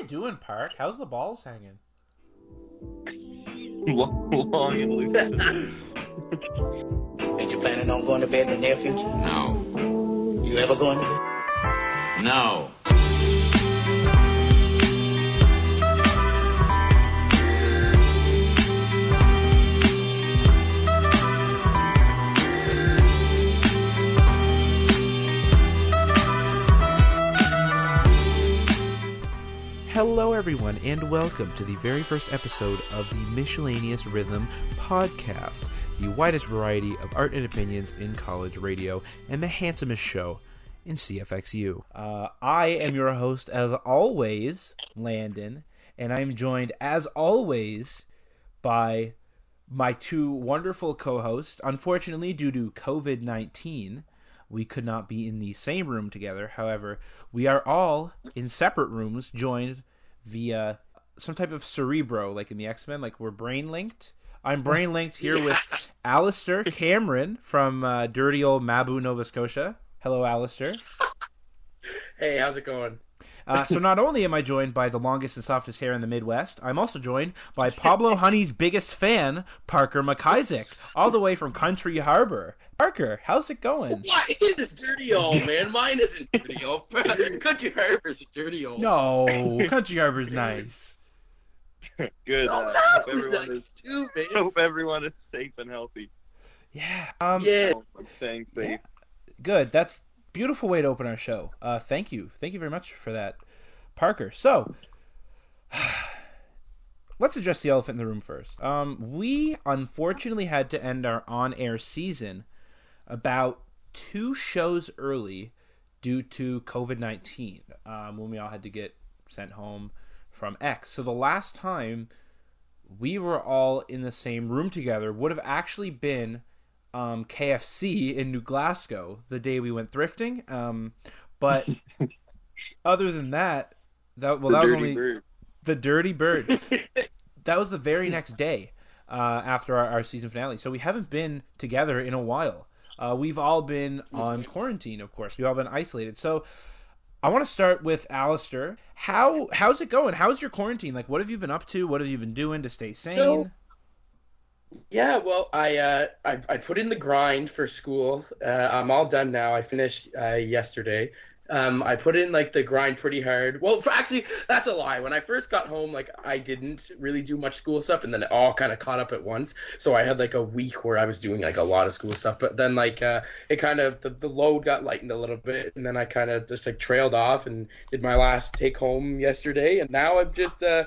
you doing, Park? How's the balls hanging? Long and loose. Ain't you planning on going to bed in the near future? No. You ever going to bed? No. Hello, everyone, and welcome to the very first episode of the Miscellaneous Rhythm podcast, the widest variety of art and opinions in college radio, and the handsomest show in CFXU. Uh, I am your host, as always, Landon, and I'm joined, as always, by my two wonderful co hosts. Unfortunately, due to COVID 19, we could not be in the same room together. However, we are all in separate rooms, joined via some type of cerebro, like in the X Men, like we're brain linked. I'm brain linked here with Alasdair Cameron from uh, dirty old Mabou, Nova Scotia. Hello, Alasdair. Hey, how's it going? Uh, so not only am I joined by the longest and softest hair in the Midwest, I'm also joined by Pablo Honey's biggest fan, Parker McIsaac, all the way from Country Harbor. Parker, how's it going? What is this dirty old man? Mine isn't dirty old. Country Harbor's a dirty old. No, Country Harbor's nice. Good. No, Uh, hope everyone nice is. too, man. Hope everyone is safe and healthy. Yeah. Um. Yeah. I'm staying safe. Good. That's beautiful way to open our show. Uh, thank you. Thank you very much for that, Parker. So, let's address the elephant in the room first. Um, we unfortunately had to end our on-air season about two shows early due to COVID nineteen. Um, when we all had to get sent home from X. So the last time we were all in the same room together would have actually been um, KFC in New Glasgow the day we went thrifting. Um, but other than that, that well, the that was only bird. the Dirty Bird. that was the very next day uh, after our, our season finale. So we haven't been together in a while. Uh, we've all been on quarantine, of course. We've all been isolated. So I want to start with Alasdair. How how's it going? How's your quarantine? Like, what have you been up to? What have you been doing to stay sane? So- Yeah, well, I uh, I, I put in the grind for school. Uh, I'm all done now. I finished uh, yesterday. Um, I put in like the grind pretty hard. Well, for, actually, that's a lie. When I first got home, like I didn't really do much school stuff, and then it all kind of caught up at once. So I had like a week where I was doing like a lot of school stuff. But then like uh, it kind of the, the load got lightened a little bit, and then I kind of just like trailed off and did my last take home yesterday, and now I'm just uh,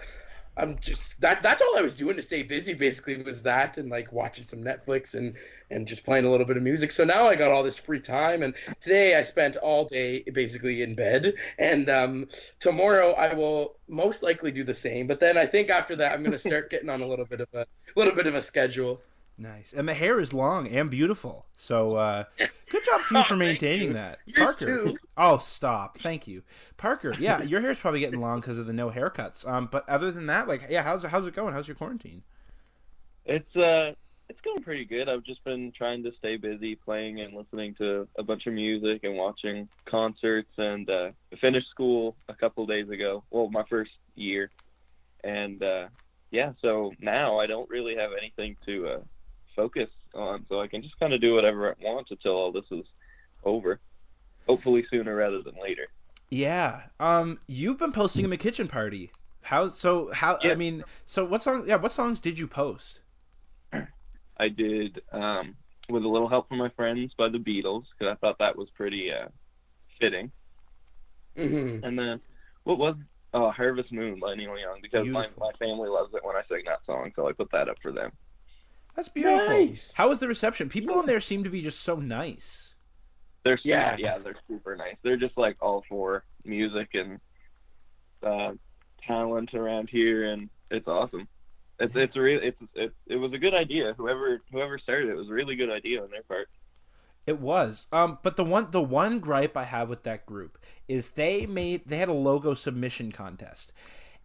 I'm just that that's all I was doing to stay busy basically was that and like watching some Netflix and and just playing a little bit of music. So now I got all this free time and today I spent all day basically in bed and um tomorrow I will most likely do the same. But then I think after that I'm going to start getting on a little bit of a little bit of a schedule. Nice. And the hair is long and beautiful. So uh, good job to you for Thank maintaining you. that. Yours Parker. too. Oh, stop. Thank you. Parker, yeah, your hair's probably getting long because of the no haircuts. Um, but other than that, like, yeah, how's how's it going? How's your quarantine? It's uh, it's going pretty good. I've just been trying to stay busy, playing and listening to a bunch of music and watching concerts. And uh, finished school a couple days ago. Well, my first year, and uh, yeah, so now I don't really have anything to uh, focus on, so I can just kind of do whatever I want until all this is over. Hopefully sooner rather than later. Yeah. Um, you've been posting in the kitchen party. How? So how? I mean, so what song? Yeah, what songs did you post? I did um, with a little help from my friends by the Beatles because I thought that was pretty uh, fitting. hmm And then what was uh, Harvest Moon by Neil Young because my, my family loves it when I sing that song, so I put that up for them. That's beautiful. Nice. How was the reception? People in there seem to be just so nice. They're super, Yeah. yeah, they're super nice. They're just like all for music and uh, talent around here, and it's awesome. It's it's really it's it, it was a good idea. Whoever whoever started it was a really good idea on their part. It was. Um, but the one the one gripe I have with that group is they made they had a logo submission contest,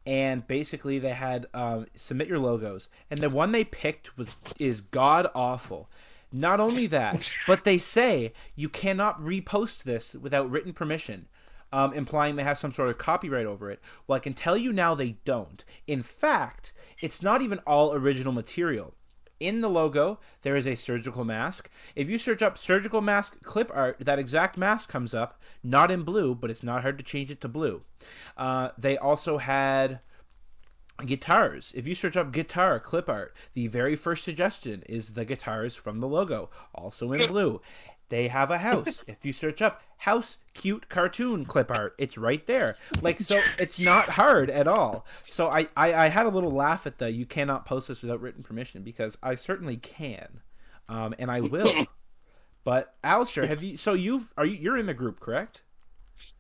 and basically they had um, submit your logos, and the one they picked was is god awful. Not only that, but they say you cannot repost this without written permission. um, implying they have some sort of copyright over it. Well, I can tell you now they don't. In fact, it's not even all original material. In the logo, there is a surgical mask. If you search up surgical mask clip art, that exact mask comes up, not in blue, but it's not hard to change it to blue. Uh, they also had guitars. If you search up guitar clip art, the very first suggestion is the guitars from the logo, also in blue. They have a house. if you search up house cute cartoon clip art, it's right there. Like so it's not hard at all. So I, I, I had a little laugh at the you cannot post this without written permission because I certainly can. Um, and I will. but Alasdair, have you so you've are you you're in the group, correct?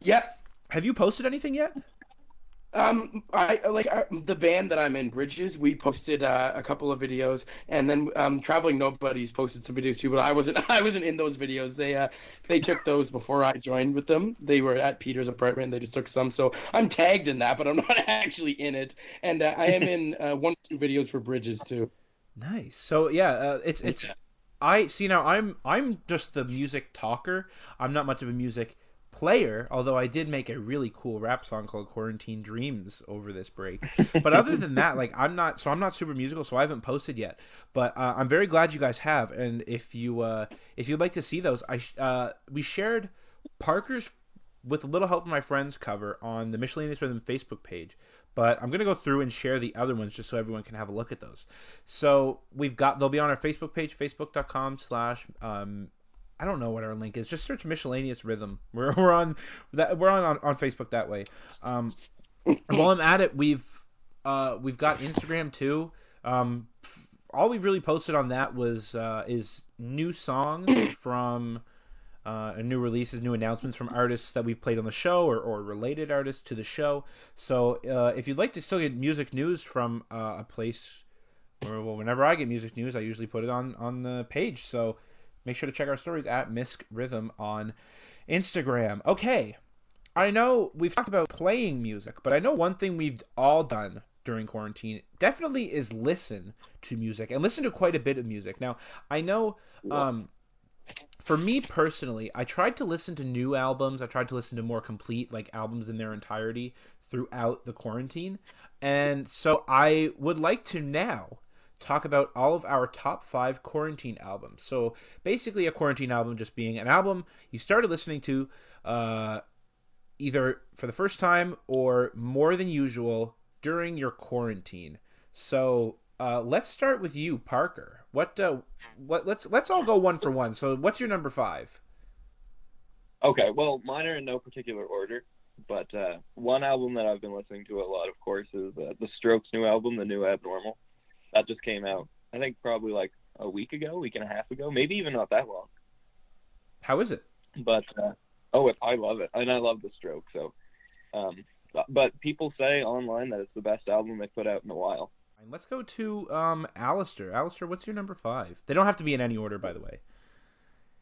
Yep. Have you posted anything yet? Um, I like uh, the band that I'm in, Bridges. We posted uh, a couple of videos, and then um, Traveling Nobodies posted some videos too. But I wasn't, I wasn't in those videos. They, uh, they took those before I joined with them. They were at Peter's apartment. They just took some, so I'm tagged in that, but I'm not actually in it. And uh, I am in uh, one or two videos for Bridges too. Nice. So yeah, uh, it's it's. I see now. I'm I'm just the music talker. I'm not much of a music player, although I did make a really cool rap song called Quarantine Dreams over this break. But other than that, like I'm not so I'm not super musical, so I haven't posted yet. But uh, I'm very glad you guys have, and if you uh, if you'd like to see those, I uh, we shared Parker's with a little help from my friends cover on the Miscellaneous Rhythm Facebook page. But I'm gonna go through and share the other ones just so everyone can have a look at those. So we've got they'll be on our Facebook page, facebook.com slash um, I don't know what our link is. Just search miscellaneous rhythm. We're we're on that we're on on, on Facebook that way. Um, while I'm at it, we've uh, we've got Instagram too. Um, all we've really posted on that was uh, is new songs from uh, new releases, new announcements from artists that we've played on the show or, or related artists to the show. So uh, if you'd like to still get music news from uh, a place, well, whenever I get music news, I usually put it on on the page. So make sure to check our stories at Misc Rhythm on Instagram. Okay, I know we've talked about playing music, but I know one thing we've all done during quarantine definitely is listen to music and listen to quite a bit of music. Now, I know um, for me personally, I tried to listen to new albums. I tried to listen to more complete like albums in their entirety throughout the quarantine. And so I would like to now talk about all of our top five quarantine albums. So basically, a quarantine album just being an album you started listening to uh, either for the first time or more than usual during your quarantine. So uh, let's start with you, Parker. What? Uh, what? Let's let's all go one for one. So what's your number five? Okay, well, mine are in no particular order, but uh, one album that I've been listening to a lot, of course, is uh, the Strokes' new album, The New Abnormal. That just came out. I think probably like a week ago, week and a half ago, maybe even not that long. How is it? But uh, oh, I love it, and I love the Stroke. So, um, but people say online that it's the best album they put out in a while. Let's go to um, Alasdair. Alasdair, what's your number five? They don't have to be in any order, by the way.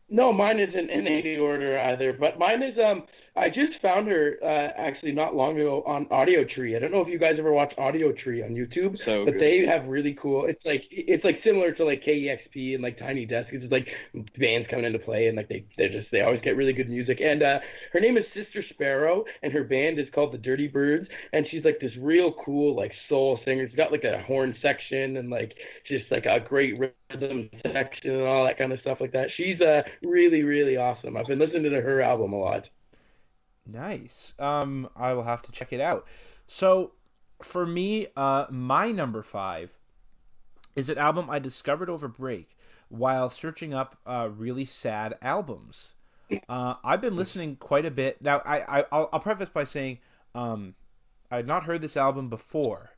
No, mine isn't in any order either. But mine is um I just found her uh, actually not long ago on Audio Tree. I don't know if you guys ever watch Audio Tree on YouTube, So but good. they have really cool. It's like it's like similar to like KEXP and like Tiny Desk. It's just like bands coming into play and like they they just they always get really good music. And uh, her name is Sister Sparrow, and her band is called the Dirty Birds. And she's like this real cool like soul singer. She's got like a horn section and like just like a great rhythm section and all that kind of stuff like that. She's uh really really awesome. I've been listening to her album a lot. Nice. Um, I will have to check it out. So, for me, uh, my number five is an album I discovered over break while searching up uh, really sad albums. Uh, I've been listening quite a bit now. I, I I'll, I'll preface by saying um, I had not heard this album before,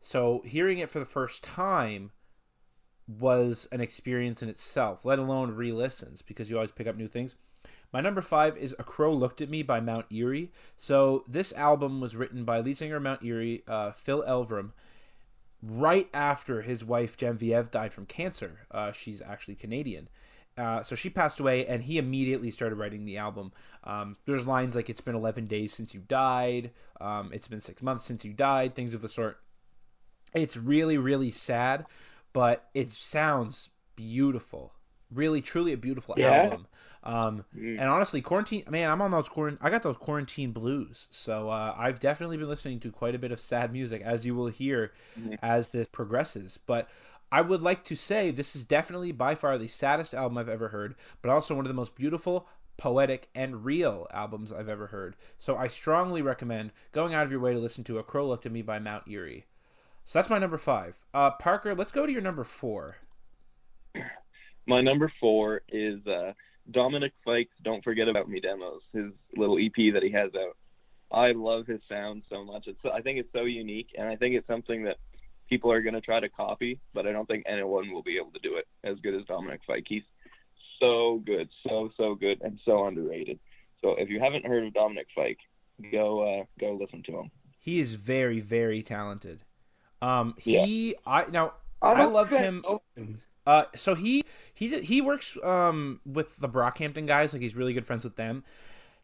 so hearing it for the first time was an experience in itself. Let alone re-listens because you always pick up new things. My number five is A Crow Looked at Me by Mount Eerie. So this album was written by lead singer Mount Eerie, uh, Phil Elverum, right after his wife Genevieve died from cancer. Uh, she's actually Canadian. Uh, so she passed away, and he immediately started writing the album. Um, there's lines like "It's been 11 days since you died," um, "It's been six months since you died," things of the sort. It's really, really sad, but it sounds beautiful Really, truly a beautiful Yeah. album. Um, Mm. and honestly, quarantine. Man, I'm on those quarantine. I got those quarantine blues. So uh, I've definitely been listening to quite a bit of sad music, as you will hear Mhm. as this progresses. But I would like to say this is definitely by far the saddest album I've ever heard, but also one of the most beautiful, poetic, and real albums I've ever heard. So I strongly recommend going out of your way to listen to A Crow Looked at Me by Mount Eerie. So that's my number five. Uh, Parker, let's go to your number four. My number four is uh, Dominic Fike's "Don't Forget About Me" demos, his little EP that he has out. I love his sound so much. It's I think it's so unique, and I think it's something that people are going to try to copy, but I don't think anyone will be able to do it as good as Dominic Fike. He's so good, so so good, and so underrated. So if you haven't heard of Dominic Fike, go uh, go listen to him. He is very, very talented. Um, he, I now I'm I a loved him- of him. Uh, so he he he works um with the Brockhampton guys, like he's really good friends with them.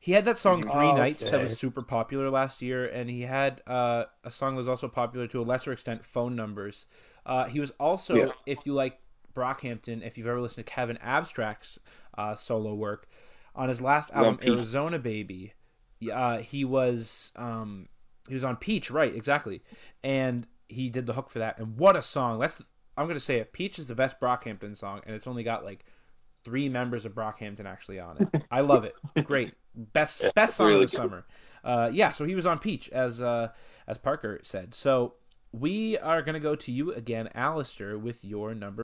He had that song Three Oh, Nights that was super popular last year, and he had uh, a song that was also popular to a lesser extent, Phone Numbers. Uh, he was also, Yeah. if you like Brockhampton, if you've ever listened to Kevin Abstract's uh, solo work, on his last album Peach. Arizona Baby, uh, he was um, he was on Peach, right? Exactly, and he did the hook for that. And what a song! That's I'm gonna say it. Peach is the best Brockhampton song, and it's only got like three members of Brockhampton actually on it. I love it. Great, best Yeah, best song really of the good. summer. Uh, yeah, so he was on Peach as uh, as Parker said. So we are gonna go to you again, Alasdair, with your number.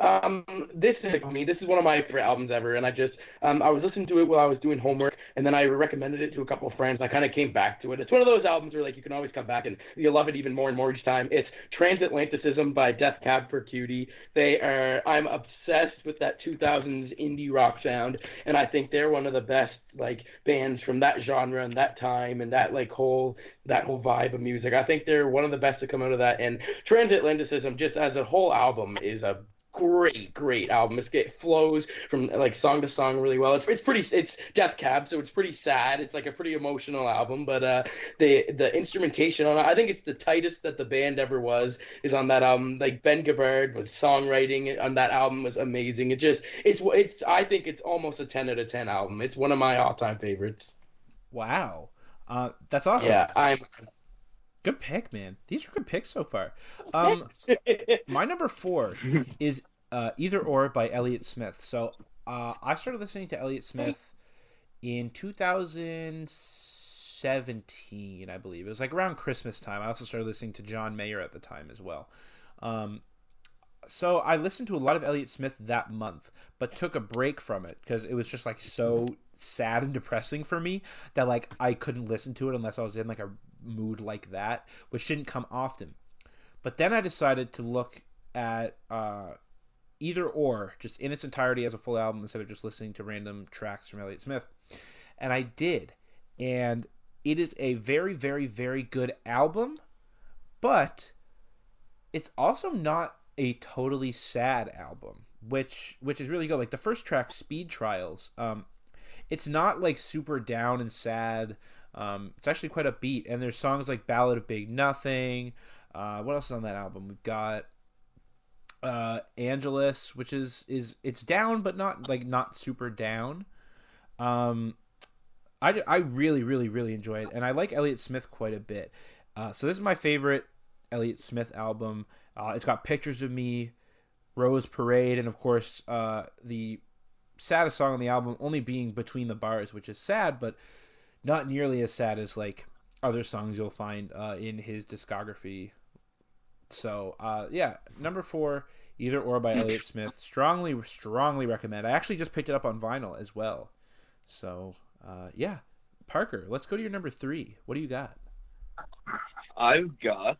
Um, this is for me. This is one of my favorite albums ever, and I just um, I was listening to it while I was doing homework, and then I recommended it to a couple of friends. I kind of came back to it. It's one of those albums where like you can always come back and you love it even more and more each time. It's Transatlanticism by Death Cab for Cutie. They are I'm obsessed with that 2000s indie rock sound, and I think they're one of the best like bands from that genre and that time and that like whole that whole vibe of music. I think they're one of the best to come out of that. And Transatlanticism, just as a whole album, is a great, great album. It's, it flows from like song to song really well. It's it's pretty. It's Death Cab, so it's pretty sad. It's like a pretty emotional album, but uh, the the instrumentation on it, I think it's the tightest that the band ever was. Is on that album. Like Ben Gibbard with songwriting on that album was amazing. It just it's it's I think it's almost a ten out of ten album. It's one of my all time favorites. Wow, uh, that's awesome. Yeah, I'm. Good pick, man. These are good picks so far. Um, my number four is uh, Either or by Elliott Smith. So uh, I started listening to Elliott Smith in 2017, I believe. It was like around Christmas time. I also started listening to John Mayer at the time as well. Um, so I listened to a lot of Elliott Smith that month, but took a break from it because it was just like so sad and depressing for me that like I couldn't listen to it unless I was in like a mood like that, which didn't come often. But then I decided to look at uh, either or, just in its entirety as a full album instead of just listening to random tracks from Elliott Smith. And I did. And it is a very, very, very good album, but it's also not a totally sad album, which which is really good. Like the first track, Speed Trials, um, it's not like super down and sad. Um, it's actually quite upbeat, and there's songs like Ballad of Big Nothing. Uh, what else is on that album? We've got uh, Angeles, which is is it's down but not like not super down. Um, I, I really really really enjoy it, and I like Elliott Smith quite a bit. Uh, so this is my favorite Elliott Smith album. Uh, it's got pictures of me, Rose Parade, and of course uh, the saddest song on the album only being Between the Bars, which is sad, but not nearly as sad as like other songs you'll find uh, in his discography. So uh, yeah, number four, either or by Elliott Smith. Strongly, strongly recommend. I actually just picked it up on vinyl as well. So uh, yeah, Parker, let's go to your number three. What do you got? I've got.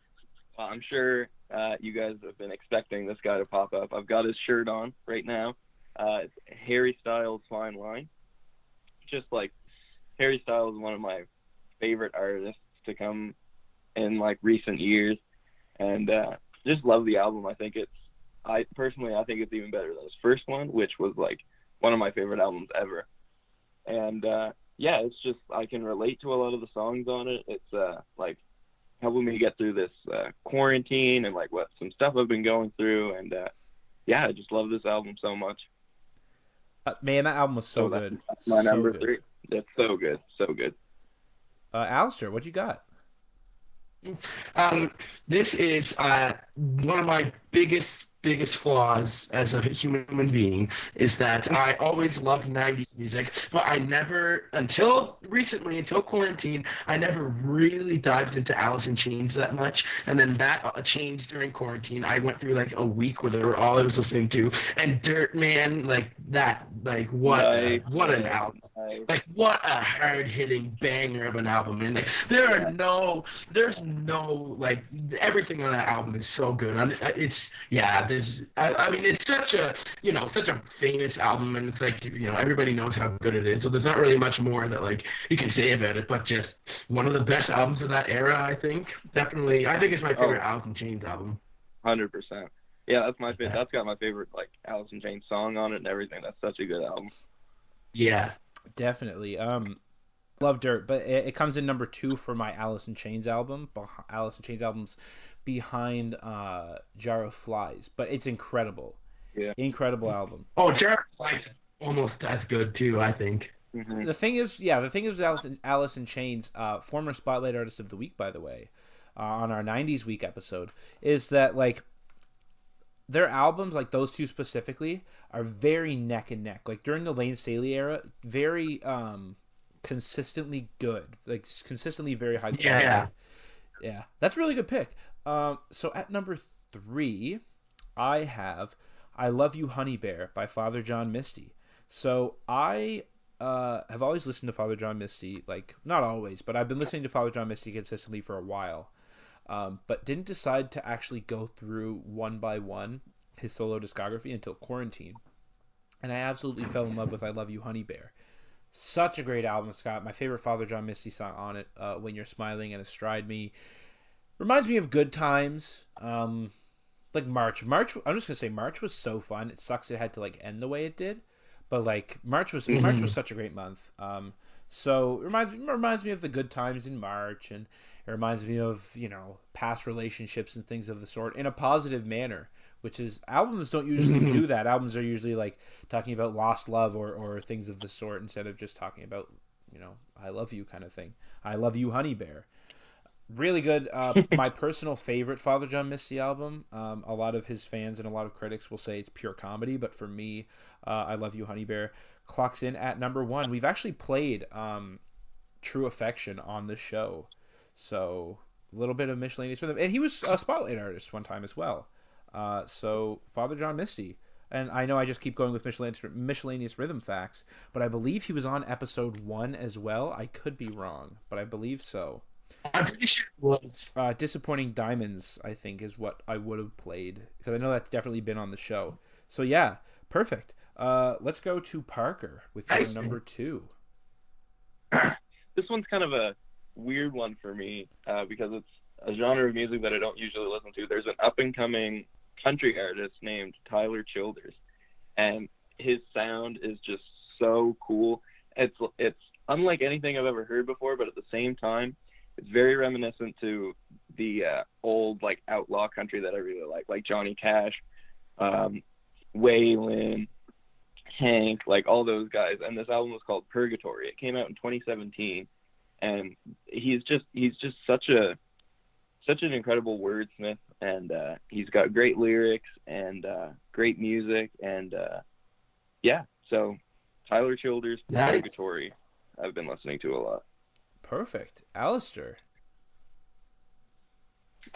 I'm sure uh, you guys have been expecting this guy to pop up. I've got his shirt on right now. Uh, it's Harry Styles' Fine Line. Just like Harry Styles is one of my favorite artists to come in like recent years, and uh, just love the album. I think it's. I personally, I think it's even better than his first one, which was like one of my favorite albums ever. And uh, yeah, it's just I can relate to a lot of the songs on it. It's uh, like helping me get through this uh, quarantine and like what some stuff I've been going through. And uh, yeah, I just love this album so much. Uh, man, that album was so, So that- good. That's my So number good. three. That's so good, so good. Uh, Alasdair, what you got? Um, this is uh, one of my biggest biggest flaws as a human being is that I always loved 90s music, but I never, until recently, until quarantine, I never really dived into Alice in Chains that much. And then that uh, changed during quarantine. I went through like a week where they were all I was listening to. And Dirt Man, like that, like what, a, Nice. what an album. Nice. Like what a hard hitting banger of an album, and like there are no, there's no like everything on that album is so good. I mean, it's yeah, there's I, I mean it's such a you know such a famous album, and it's like you know everybody knows how good it is. So there's not really much more that like you can say about it, but just one of the best albums of that era, I think. Definitely, I think it's my favorite Oh. Alice in Chains album. Hundred percent. Yeah, that's my favorite. That's got my favorite like Alice in Chains song on it and everything. That's such a good album. Yeah. Definitely. Um, love Dirt, but it, it comes in number two for my Alice in Chains album. beh- Alice in Chains albums behind uh, Jar of Flies, but it's incredible. Yeah. Incredible album. Oh, Jared Flight's almost as good too, I think. hmm The thing is, yeah, the thing is with Alice in, Alice in Chains, uh, former Spotlight Artist of the Week, by the way, uh, on our '90s Week episode, is that like their albums, like those two specifically, are very neck and neck. Like during the Layne Staley era, very um, consistently good, like consistently very high quality. Yeah. yeah, that's a really good pick. Um, so at number three, I have "I Love You, Honey Bear" by Father John Misty. So I uh, have always listened to Father John Misty, like not always, but I've been listening to Father John Misty consistently for a while. Um, but didn't decide to actually go through one by one his solo discography until quarantine. And I absolutely fell in love with I Love You, Honey Bear. Such a great album, Scott. My favorite Father John Misty song on it, uh, When You're Smiling and Astride Me. Reminds me of Good Times. Um, like March. March, I'm just going to say March was so fun. It sucks it had to like end the way it did. But like March was March Mhm. was such a great month. Um, so it reminds me reminds me of the good times in March, and it reminds me of you know past relationships and things of the sort in a positive manner. Which is albums don't usually Mhm. do that. Albums are usually like talking about lost love or or things of the sort instead of just talking about you know I love you kind of thing. I love you, Honey Bear. Really good. Uh, my personal favorite Father John Misty album. Um, a lot of his fans and a lot of critics will say it's pure comedy, but for me, uh, I love you, Honey Bear. Clocks in at number one. We've actually played um, True Affection on the show, so a little bit of miscellaneous rhythm, and he was a spotlight artist one time as well. Uh, so Father John Misty, and I know I just keep going with miscellaneous, miscellaneous rhythm facts, but I believe he was on episode one as well. I could be wrong, but I believe so. I'm pretty sure it was. Uh, Disappointing Diamonds, I think, is what I would have played because I know that's definitely been on the show. So yeah, perfect. Uh, let's go to Parker with your Nice. number two. This one's kind of a weird one for me uh, because it's a genre of music that I don't usually listen to. There's an up and coming country artist named Tyler Childers, and his sound is just so cool. It's it's unlike anything I've ever heard before, but at the same time, it's very reminiscent to the uh, old like outlaw country that I really like, like Johnny Cash, um, Waylon, Hank, like all those guys. And this album was called Purgatory. It came out in 2017, and he's just he's just such a such an incredible wordsmith, and uh, he's got great lyrics and uh, great music, and uh, yeah. So Tyler Childers, Nice. Purgatory, I've been listening to a lot. Perfect, Alasdair.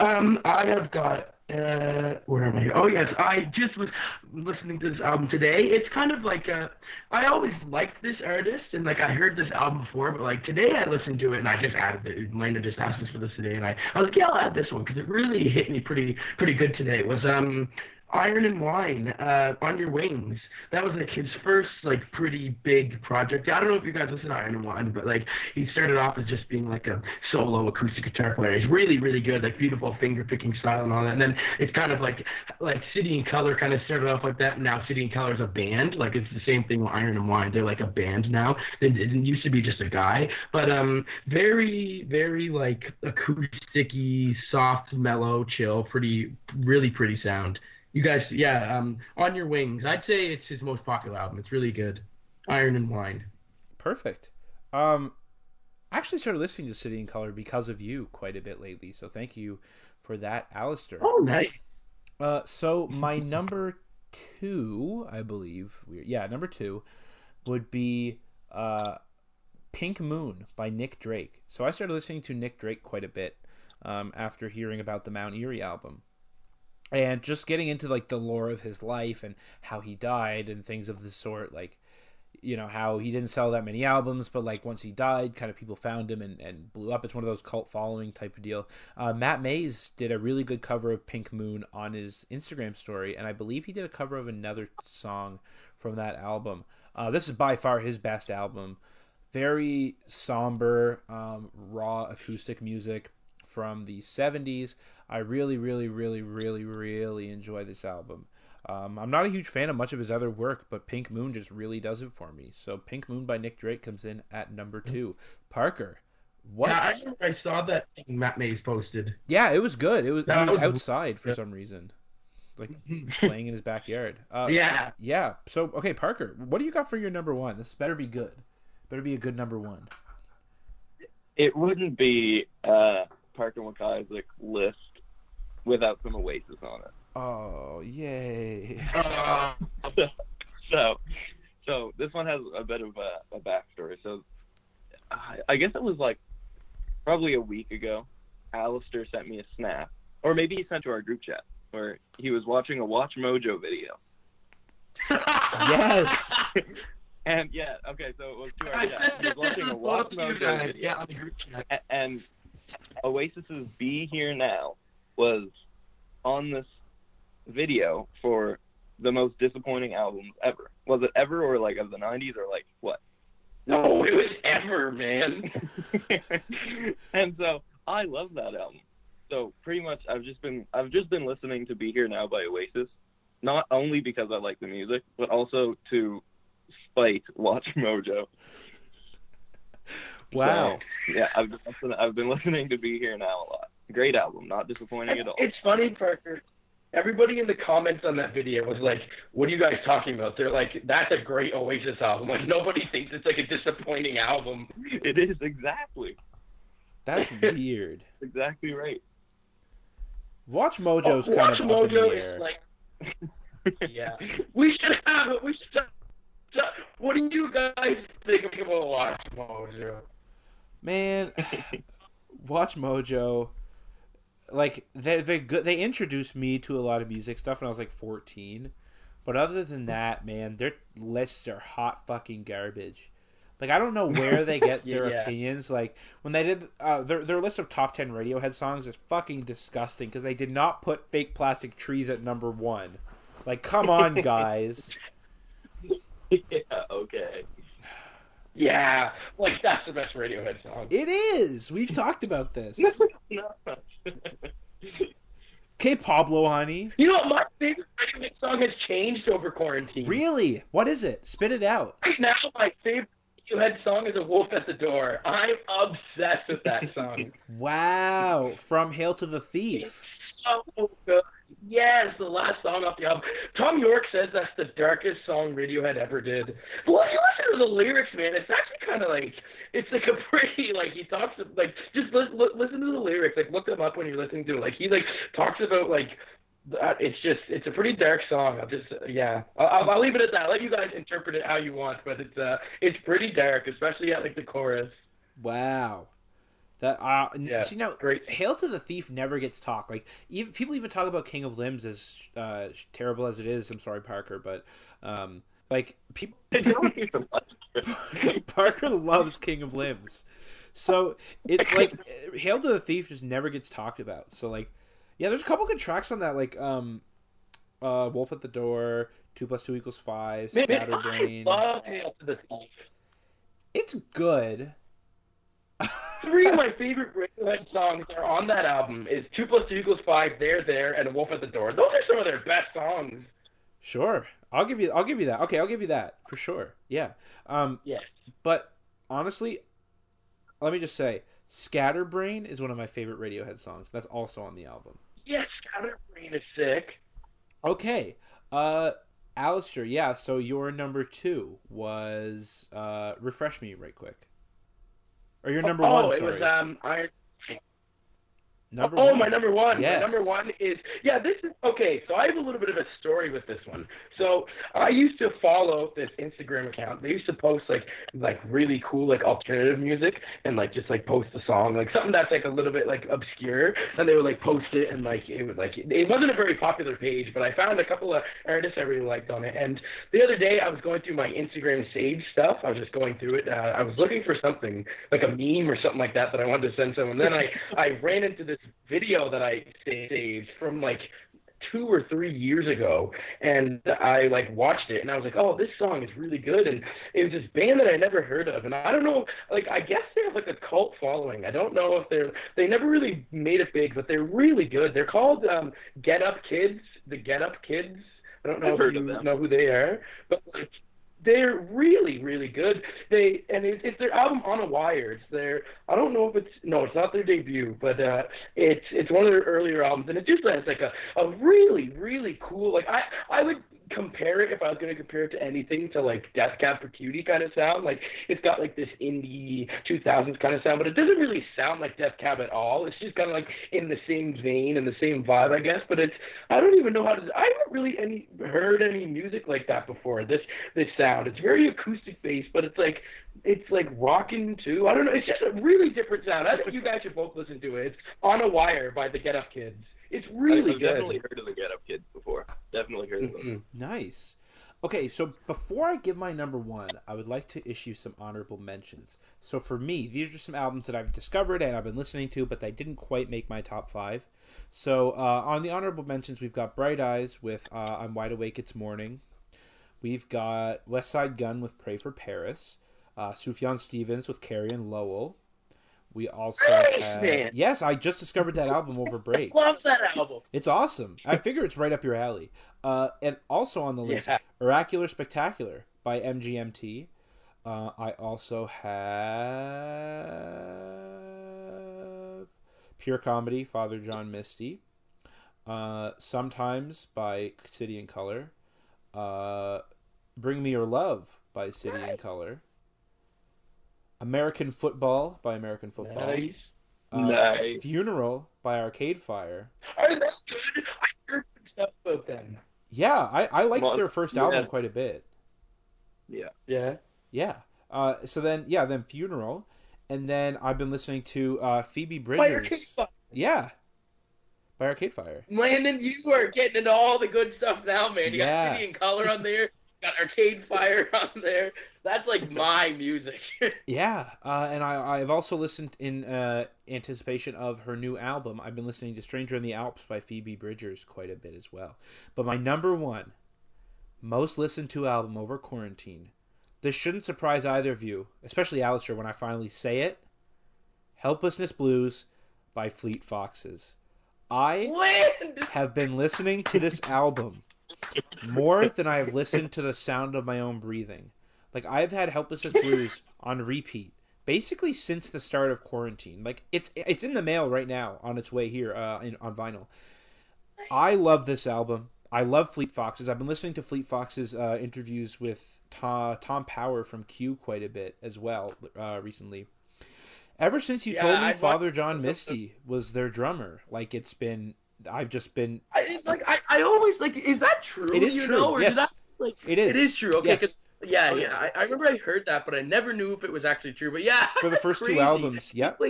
Um, I have got. Uh, where am I? Oh yes, I just was listening to this album today. It's kind of like uh, I always liked this artist, and like I heard this album before, but like today I listened to it and I just added it. Lena just asked us for this today, and I, I was like, yeah, I'll add this one because it really hit me pretty pretty good today. It was um. Iron and Wine, uh, On Your Wings. That was like his first like pretty big project. I don't know if you guys listen to Iron and Wine, but like he started off as just being like a solo acoustic guitar player. He's really, really good, like beautiful finger picking style and all that. And then it's kind of like like City and Color kind of started off like that. Now City and Color is a band. Like it's the same thing with Iron and Wine. They're like a band now. It, it used to be just a guy, but um, very, very like acousticy, soft, mellow, chill, pretty, really pretty sound. You guys, yeah, um, on your wings. I'd say it's his most popular album. It's really good. Iron and Wine. Perfect. Um, I actually started listening to City and Color because of you quite a bit lately, so thank you for that, Alasdair. Oh, nice. Uh, so my number two, I believe, yeah, number two would be uh, Pink Moon by Nick Drake. So I started listening to Nick Drake quite a bit um, after hearing about the Mount Eerie album. And just getting into like the lore of his life and how he died and things of the sort, like you know how he didn't sell that many albums, but like once he died, kind of people found him and, and blew up. It's one of those cult following type of deal. Uh, Matt Mays did a really good cover of Pink Moon on his Instagram story, and I believe he did a cover of another song from that album. Uh, this is by far his best album. Very somber, um, raw acoustic music from the 70s. I really, really, really, really, really enjoy this album. Um, I'm not a huge fan of much of his other work, but Pink Moon just really does it for me. So Pink Moon by Nick Drake comes in at number two. Parker, what? Yeah, I, I saw that thing Matt Mays posted. Yeah, it was good. It was, That he was was- outside for yeah. some reason, like playing in his backyard. Uh, Yeah. yeah. So okay, Parker, what do you got for your number one? This better be good. Better be a good number one. It wouldn't be uh, Parker McIsaac list without some Oasis on it. Oh yay! Uh, so, so this one has a bit of a, a backstory. So, I, I guess it was like probably a week ago. Alasdair sent me a snap, or maybe he sent to our group chat where he was watching a Watch Mojo video. Yes. And yeah, okay, so it was to our I chat. sent He was watching a Watch to you Mojo guys. video. Yeah, on the group chat. And Oasis's "Be Here Now" was on this video for the most disappointing albums ever. Was it ever, or like of the '90s, or like what? No, it was ever, man. and so I love that album. So pretty much, I've just been I've just been listening to "Be Here Now" by Oasis, not only because I like the music, but also to spite Watch Mojo. Wow. So, yeah, I've been listening, I've been listening to "Be Here Now" a lot. Great album, not disappointing at all. It's funny, Parker. Everybody in the comments on that video was like, "What are you guys talking about?" They're like, "That's a great Oasis album." Like nobody thinks it's like a disappointing album. It is exactly, That's weird. exactly right. Watch Mojo's Oh, kind Watch of up in Mojo the air. is like, yeah, we should have it. We should. What do you guys think about Watch Mojo? Man, Watch Mojo, like they they. They introduced me to a lot of music stuff when I was like fourteen, but other than that, man, their lists are hot fucking garbage. Like I don't know where they get their Yeah. opinions. Like when they did uh, their their list of top ten Radiohead songs is fucking disgusting because they did not put "Fake Plastic Trees" at number one. Like, come on, guys. yeah, okay. Yeah, like that's the best Radiohead song. It is. We've talked about this. Okay, Pablo, honey. You know, what? my favorite Radiohead song has changed over quarantine. Really? What is it? Spit it out. Right now, my favorite Radiohead song is "A Wolf at the Door." I'm obsessed with that song. Wow. From Hail to the Thief. so good. Yes, the last song off the album. Thom Yorke says that's the darkest song Radiohead ever did. But when you listen to the lyrics, man, it's actually kind of like it's like a pretty like he talks like just li- li- listen to the lyrics, like look them up when you're listening to it. Like he like talks about like that. It's just it's a pretty dark song. I'll just yeah, I'll, I'll, I'll leave it at that. I'll let you guys interpret it how you want, but it's uh it's pretty dark, especially at like the chorus. Wow. That uh Yeah, see now great. Hail to the Thief never gets talk. Like even people even talk about King of Limbs as uh terrible as it is. I'm sorry, Parker, but um like people I don't even like it. Parker loves King of Limbs. So it like Hail to the Thief just never gets talked about. So like yeah, there's a couple good tracks on that like um uh Wolf at the Door, Two plus two equals five, Man, I love Hail to the Thief. It's good. Three of my favorite Radiohead songs are on that album. Is Two Plus Two Equals Five, There There, and Wolf at the Door. Those are some of their best songs. Sure. I'll give you I'll give you that. Okay, I'll give you that for sure. Yeah. Um Yes. but honestly, let me just say Scatterbrain is one of my favorite Radiohead songs. That's also on the album. Yes, Scatterbrain is sick. Okay. Uh, Alasdair, yeah. So your number two was uh, refresh me right quick. Or your number oh, one? it sorry. was um Iron. Number oh, one. my number one. Yes. My number one is yeah. This is okay. So I have a little bit of a story with this one. So I used to follow this Instagram account. They used to post like like really cool like alternative music and like just like post a song like something that's like a little bit like obscure and they would like post it and like it was like it wasn't a very popular page but I found a couple of artists I really liked on it and the other day I was going through my Instagram saved stuff. I was just going through it. Uh, I was looking for something like a meme or something like that that I wanted to send someone. Then I I ran into this video that I saved from like two or three years ago and I like watched it and I was like, Oh, this song is really good and it was this band that I never heard of and I don't know like I guess they have like a cult following. I don't know if they're they never really made it big, but they're really good. They're called um Get Up Kids, the Get Up Kids. I don't know I've if you know who they are, but like they're really, really good. They and it, it's their album On a Wire. It's their I don't know if it's no, it's not their debut, but uh, it's it's one of their earlier albums, and it just has like a a really, really cool. Like I I would compare it if I was going to compare it to anything to like Death Cab for Cutie kind of sound. Like it's got like this indie 2000s kind of sound, but it doesn't really sound like Death Cab at all. It's just kind of like in the same vein and the same vibe, I guess. But it's I don't even know how to. I haven't really any heard any music like that before. This this sound. It's very acoustic based, but it's like it's like rocking too. I don't know. It's just a really different sound. I think you guys should both listen to it. It's On a Wire by the Get Up Kids. It's really I've good. definitely heard of the Get Up Kids before. Definitely heard of them. Mhm. Nice. Okay, so before I give my number one, I would like to issue some honorable mentions. So for me, these are some albums that I've discovered and I've been listening to, but they didn't quite make my top five. So uh, on the honorable mentions, we've got Bright Eyes with uh, "I'm Wide Awake It's Morning." We've got Westside Gunn with "Pray for Paris." Uh, Sufjan Stevens with "Carrie and Lowell." We also had- yes, I just discovered that album over break. Love that album. It's awesome. I figure it's right up your alley. Uh, and also on the list, Yeah. Oracular Spectacular by MGMT. Uh, I also have Pure Comedy, Father John Misty. Uh, Sometimes by City and Color. Uh, Bring Me Your Love by City and Color. American Football by American Football. Nice. Uh, Nice. Funeral by Arcade Fire. Are they good? I heard good stuff about them. Yeah, I, I liked Well, their first yeah. album quite a bit. Yeah. Yeah. Yeah. Uh, so then, yeah, then Funeral, and then I've been listening to uh, Phoebe By Bridgers. Arcade Fire. Yeah, by Arcade Fire. Landon, you are getting into all the good stuff now, man. You Yeah. got City and Color on there. You got Arcade Fire on there. That's like my music. Yeah, uh, and I, I've also listened in uh, anticipation of her new album. I've been listening to Stranger in the Alps by Phoebe Bridgers quite a bit as well. But my number one most listened to album over quarantine. This shouldn't surprise either of you, especially Alasdair when I finally say it. Helplessness Blues by Fleet Foxes. I Land. have been listening to this album more than I have listened to the sound of my own breathing. Like I've had Helplessness Blues on repeat basically since the start of quarantine. Like it's it's in the mail right now on its way here uh, in, on vinyl. I love this album. I love Fleet Foxes. I've been listening to Fleet Foxes uh, interviews with Tom, Tom Power from Q quite a bit as well uh, recently. Ever since you Yeah, told me I've Father watched- John Misty was their drummer, like it's been I've just been I, like I, I always like. Is that true? It is you true, Know, or yes. is that like It is. It is true. Okay. 'Cause- yeah, yeah. I, I remember I heard that, but I never knew if it was actually true. But yeah, for the first two albums. Yep.